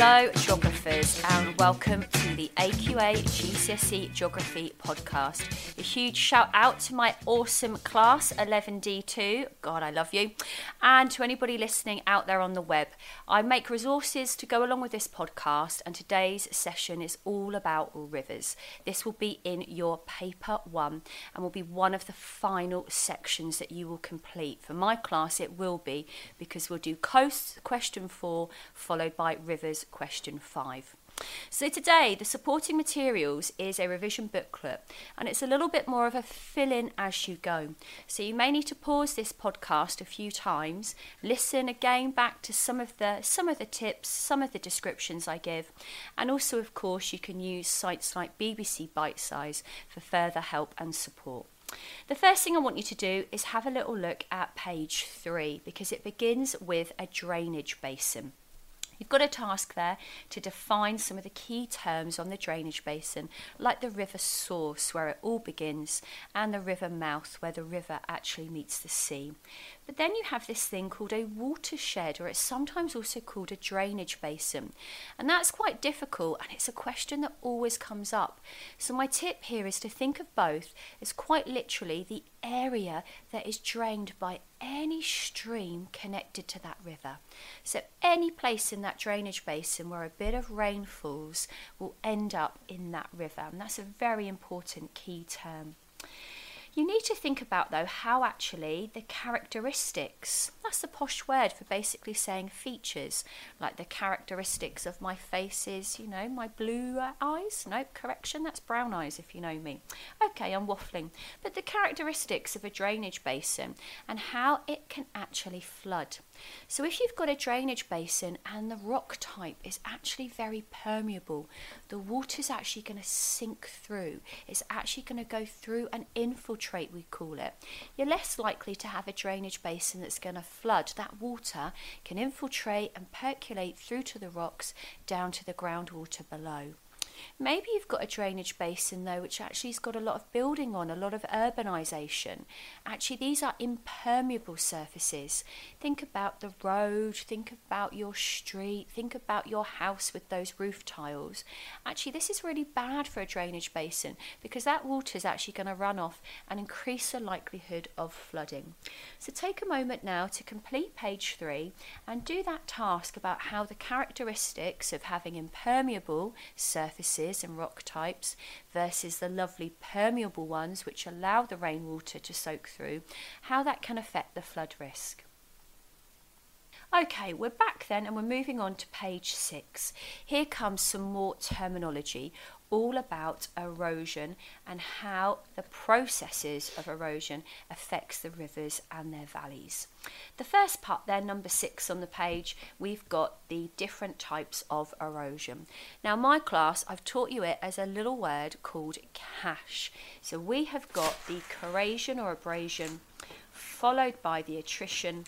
Hello, geographers, and welcome to the AQA GCSE Geography podcast. A huge shout out to my awesome class 11D2. God, I love you. And to anybody listening out there on the web. I make resources to go along with this podcast, and today's session is all about rivers. This will be in your paper one and will be one of the final sections that you will complete. For my class, it will be because we'll do coast question four, followed by rivers question five. So today, the supporting materials is a revision booklet, and it's a little bit more of a fill in as you go. So you may need to pause this podcast a few times, listen again back to some of the some of the tips, some of the descriptions I give, and also, of course, you can use sites like BBC Bitesize for further help and support. The first thing I want you to do is have a little look at page three because it begins with a drainage basin. You've got a task there to define some of the key terms on the drainage basin, like the river source, where it all begins, and the river mouth, where the river actually meets the sea. But then you have this thing called a watershed, or it's sometimes also called a drainage basin. And that's quite difficult, and it's a question that always comes up. So, my tip here is to think of both as quite literally the area that is drained by any stream connected to that river. So, any place in that drainage basin where a bit of rain falls will end up in that river, and that's a very important key term. You need to think about, though, how actually the characteristics, that's the posh word for basically saying features, like the characteristics of my face is, you know, my blue eyes. No, correction, that's brown eyes if you know me. Okay, I'm waffling. But the characteristics of a drainage basin and how it can actually flood. So if you've got a drainage basin and the rock type is actually very permeable, the water's actually going to sink through. It's actually going to go through and infiltrate, we call it. You're less likely to have a drainage basin that's going to flood. That water can infiltrate and percolate through to the rocks down to the groundwater below. Maybe you've got a drainage basin though, which actually has got a lot of building on, a lot of urbanisation. Actually, these are impermeable surfaces. Think about the road, think about your street, think about your house with those roof tiles. Actually, this is really bad for a drainage basin because that water is actually going to run off and increase the likelihood of flooding. So take a moment now to complete page three and do that task about how the characteristics of having impermeable surfaces and rock types versus the lovely permeable ones which allow the rainwater to soak through, how that can affect the flood risk. Okay, we're back then and we're moving on to page six. Here comes some more terminology all about erosion and how the processes of erosion affects the rivers and their valleys. The first part there, number six on the page, we've got the different types of erosion. Now my class, I've taught you it as a little word called cash. So we have got the corrasion or abrasion followed by the attrition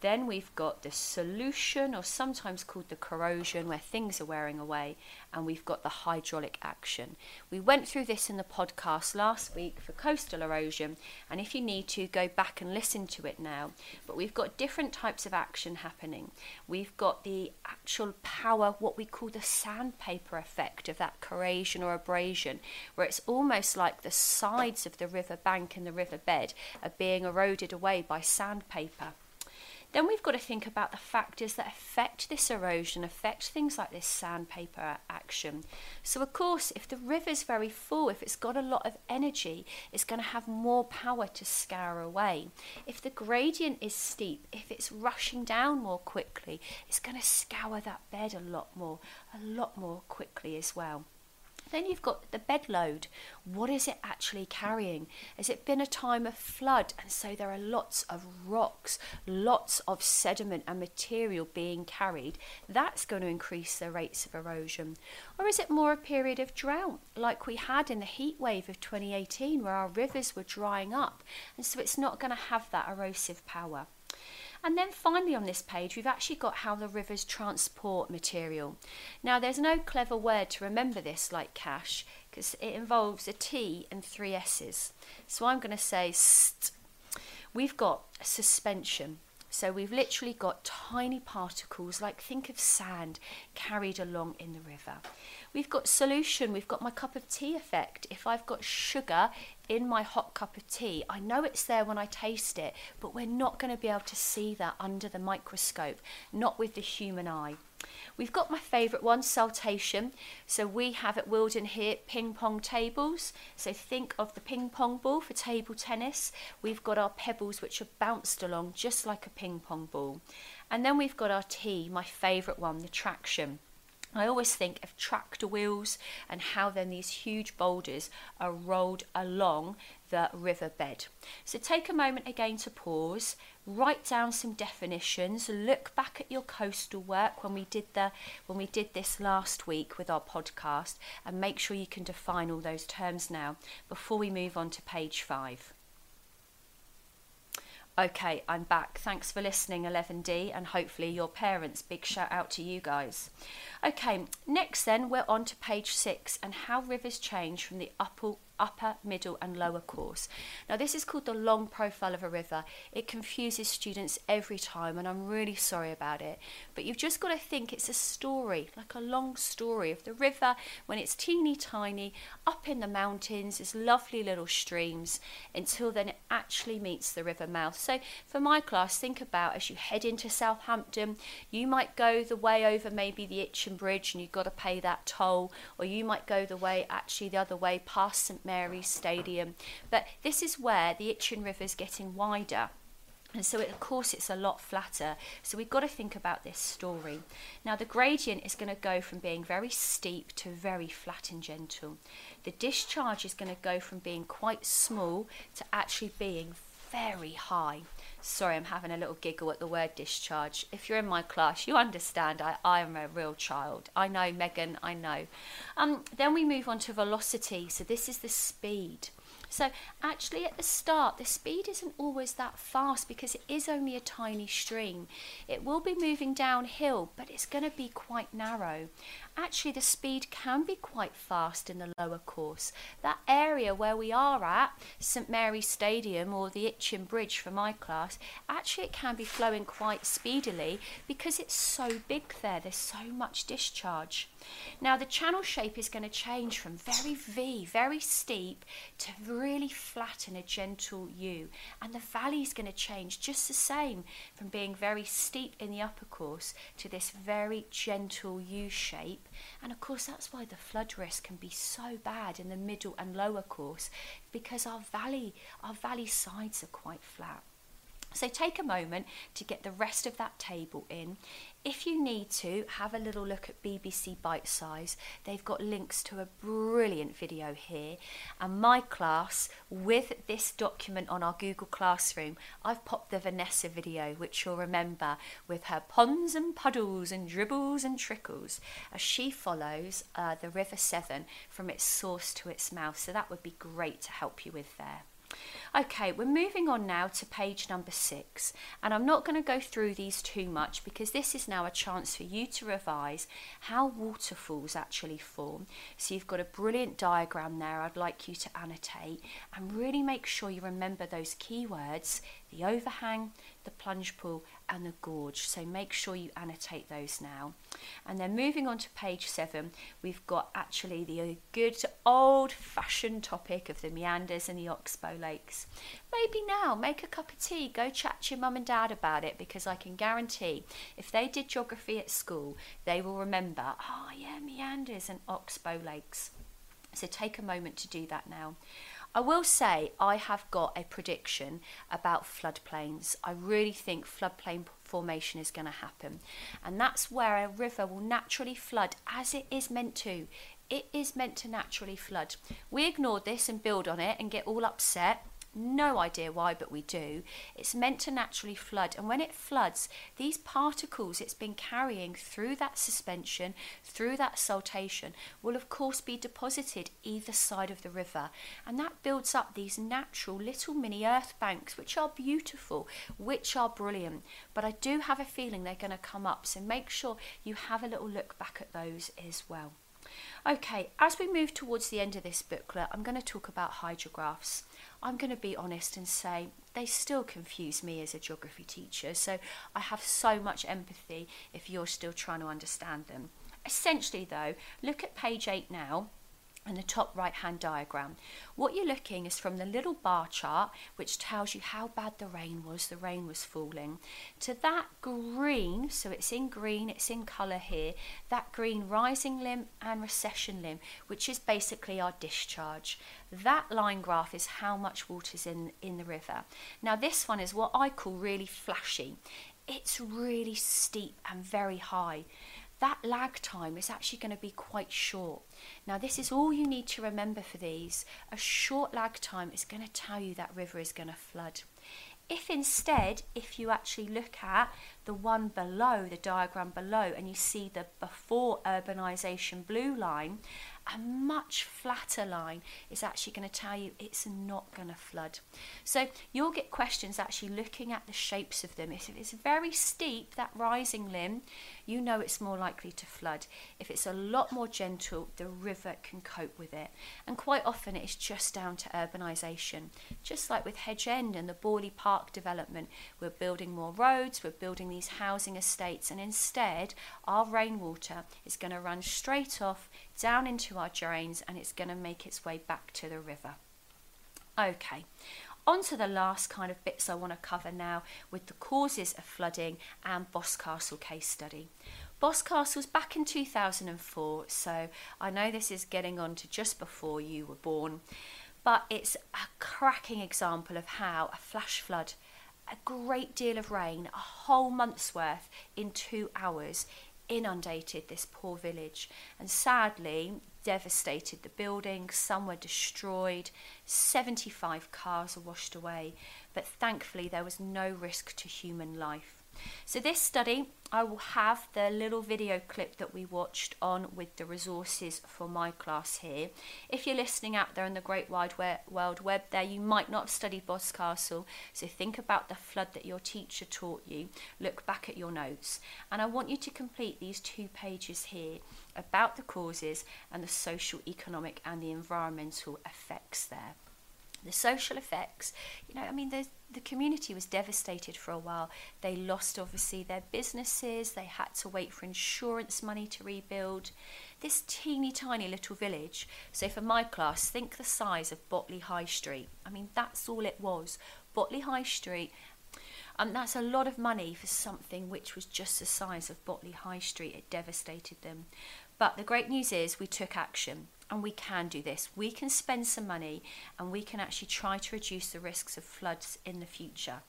then we've got the solution, or sometimes called the corrosion, where things are wearing away, and we've got the hydraulic action. We went through this in the podcast last week for coastal erosion, and if you need to, go back and listen to it now. But we've got different types of action happening. We've got the actual power, what we call the sandpaper effect of that corrasion or abrasion, where it's almost like the sides of the river bank and the river bed are being eroded away by sandpaper. Then we've got to think about the factors that affect this erosion, affect things like this sandpaper action. So, of course, if the river's very full, if it's got a lot of energy, it's going to have more power to scour away. If the gradient is steep, if it's rushing down more quickly, it's going to scour that bed a lot more, a lot more quickly as well. Then you've got the bed load. What is it actually carrying? Has it been a time of flood? And so there are lots of rocks, lots of sediment and material being carried. That's going to increase the rates of erosion. Or is it more a period of drought, like we had in the heat wave of 2018, where our rivers were drying up? And so it's not going to have that erosive power. And then finally on this page, we've actually got how the rivers transport material. Now, there's no clever word to remember this like cash, because it involves a T and three S's. So I'm going to say st. We've got suspension. So we've literally got tiny particles, like think of sand, carried along in the river. We've got solution, we've got my cup of tea effect. If I've got sugar in my hot cup of tea, I know it's there when I taste it, but we're not going to be able to see that under the microscope, not with the human eye. We've got my favourite one, saltation. So we have at Wildern here ping pong tables. So think of the ping pong ball for table tennis. We've got our pebbles which are bounced along just like a ping pong ball. And then we've got our tea, my favourite one, the traction. I always think of tractor wheels and how then these huge boulders are rolled along the riverbed. So take a moment again to pause, write down some definitions, look back at your coastal work when we did the when we did this last week with our podcast and make sure you can define all those terms now before we move on to page 5. Okay, I'm back. Thanks for listening, 11D, and hopefully your parents. Big shout out to you guys. Okay, next then, we're on to page six and how rivers change from the upper, upper, middle, and lower course. Now, this is called the long profile of a river. It confuses students every time, and I'm really sorry about it. But you've just got to think it's a story, like a long story of the river when it's teeny tiny, up in the mountains, it's lovely little streams, until then it actually meets the river mouth. So, for my class, think about as you head into Southampton, you might go the way over maybe the Itchen Bridge and you've got to pay that toll, or you might go the way actually the other way past St Mary's Stadium. But this is where the Itchen River is getting wider. And so, it, of course, it's a lot flatter. So, we've got to think about this story. Now, the gradient is going to go from being very steep to very flat and gentle. The discharge is going to go from being quite small to actually being very high. Sorry, I'm having a little giggle at the word discharge. If you're in my class, you understand I, I am a real child. I know, Megan, I know. Um, then we move on to velocity. So this is the speed. So actually at the start, the speed isn't always that fast because it is only a tiny stream. It will be moving downhill, but it's going to be quite narrow actually the speed can be quite fast in the lower course. That area where we are at, St Mary's Stadium or the Itchen Bridge for my class, actually it can be flowing quite speedily because it's so big there, there's so much discharge. Now the channel shape is going to change from very V, very steep, to really flat and a gentle U. And the valley is going to change just the same from being very steep in the upper course to this very gentle U shape and of course, that's why the flood risk can be so bad in the middle and lower course because our valley, our valley sides are quite flat. So take a moment to get the rest of that table in. If you need to, have a little look at BBC Bitesize. They've got links to a brilliant video here. And my class, with this document on our Google Classroom, I've popped the Vanessa video, which you'll remember, with her ponds and puddles and dribbles and trickles, as she follows uh, the River Severn from its source to its mouth. So that would be great to help you with there. Okay, we're moving on now to page number six, and I'm not going to go through these too much because this is now a chance for you to revise how waterfalls actually form. So you've got a brilliant diagram there I'd like you to annotate and really make sure you remember those keywords the overhang, the plunge pool, and the gorge. So make sure you annotate those now. And then moving on to page seven, we've got actually the uh, good old fashioned topic of the meanders and the oxbow lakes. Maybe now make a cup of tea, go chat to your mum and dad about it because I can guarantee if they did geography at school, they will remember, oh yeah, meanders and oxbow lakes. So take a moment to do that now. I will say I have got a prediction about floodplains. I really think floodplain formation is going to happen. And that's where a river will naturally flood as it is meant to. It is meant to naturally flood. We ignore this and build on it and get all upset no idea why, but we do. It's meant to naturally flood, and when it floods, these particles it's been carrying through that suspension, through that siltation, will of course be deposited either side of the river, and that builds up these natural little mini earth banks, which are beautiful, which are brilliant. But I do have a feeling they're going to come up, so make sure you have a little look back at those as well. Okay, as we move towards the end of this booklet, I'm going to talk about hydrographs. I'm going to be honest and say they still confuse me as a geography teacher, so I have so much empathy if you're still trying to understand them. Essentially, though, look at page 8 now in the top right hand diagram. What you're looking is from the little bar chart, which tells you how bad the rain was, the rain was falling, to that green, so it's in green, it's in colour here, that green rising limb and recession limb, which is basically our discharge. That line graph is how much water's in, in the river. Now, this one is what I call really flashy. It's really steep and very high that lag time is actually going to be quite short. Now, this is all you need to remember for these. A short lag time is going to tell you that river is going to flood. If instead, if you actually look at the one below, the diagram below, and you see the before urbanisation blue line, a much flatter line is actually going to tell you it's not going to flood. So you'll get questions actually looking at the shapes of them. If it's very steep, that rising limb, you know it's more likely to flood. If it's a lot more gentle, the river can cope with it. And quite often it's just down to urbanisation. Just like with Hedge End and the Boorley Park development, we're building more roads, we're building these housing estates, and instead our rainwater is going to run straight off down into our drains and it's going to make its way back to the river. Okay, on to the last kind of bits I want to cover now with the causes of flooding and Boscastle case study. Boscastle's back in 2004, so I know this is getting on to just before you were born, but it's a cracking example of how a flash flood, a great deal of rain, a whole month's worth in two hours inundated this poor village and sadly devastated the buildings. Some were destroyed, 75 cars were washed away, but thankfully there was no risk to human life. So this study, I will have the little video clip that we watched on with the resources for my class here. If you're listening out there in the great wide world web there, you might not have studied Boscastle, so think about the flood that your teacher taught you. Look back at your notes. And I want you to complete these two pages here about the causes and the social, economic and the environmental effects there the social effects. You know i mean the the community was devastated for a while. They lost obviously their businesses. They had to wait for insurance money to rebuild. This teeny tiny little village so for my class think the size of botley high street. I mean that's all it was. Botley high street and that's a lot of money for something which was just the size of Botley High Street. It devastated them. But the great news is we took action and we can do this. We can spend some money and we can actually try to reduce the risks of floods in the future.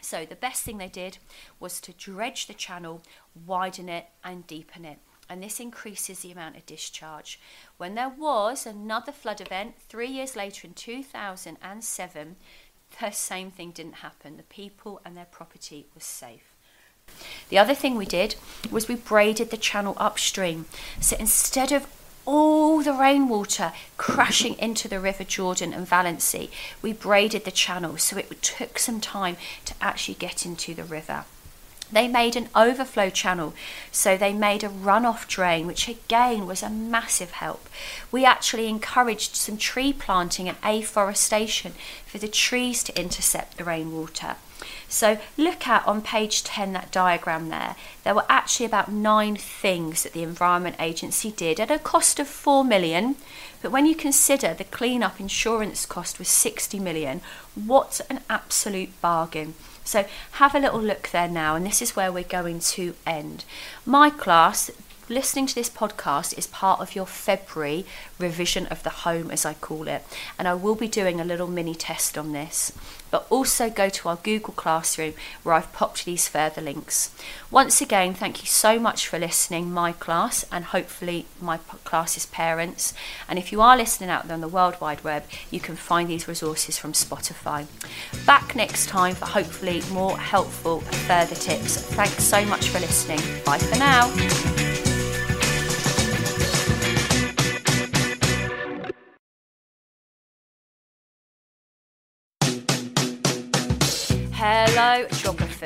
So the best thing they did was to dredge the channel, widen it and deepen it. And this increases the amount of discharge. When there was another flood event three years later in 2007, the same thing didn't happen. The people and their property was safe. The other thing we did was we braided the channel upstream. So instead of all the rainwater crashing into the River Jordan and Valency. We braided the channel so it took some time to actually get into the river. They made an overflow channel, so they made a runoff drain, which again was a massive help. We actually encouraged some tree planting and afforestation for the trees to intercept the rainwater. So look at on page 10 that diagram there. There were actually about nine things that the Environment Agency did at a cost of 4 million. But when you consider the clean-up insurance cost was 60 million, what an absolute bargain. So have a little look there now, and this is where we're going to end. My class, listening to this podcast is part of your February revision of the home, as I call it. And I will be doing a little mini test on this. But also go to our Google Classroom where I've popped these further links. Once again, thank you so much for listening, my class, and hopefully my class's parents. And if you are listening out there on the World Wide Web, you can find these resources from Spotify. Back next time for hopefully more helpful further tips. Thanks so much for listening. Bye for now. Hello, geography.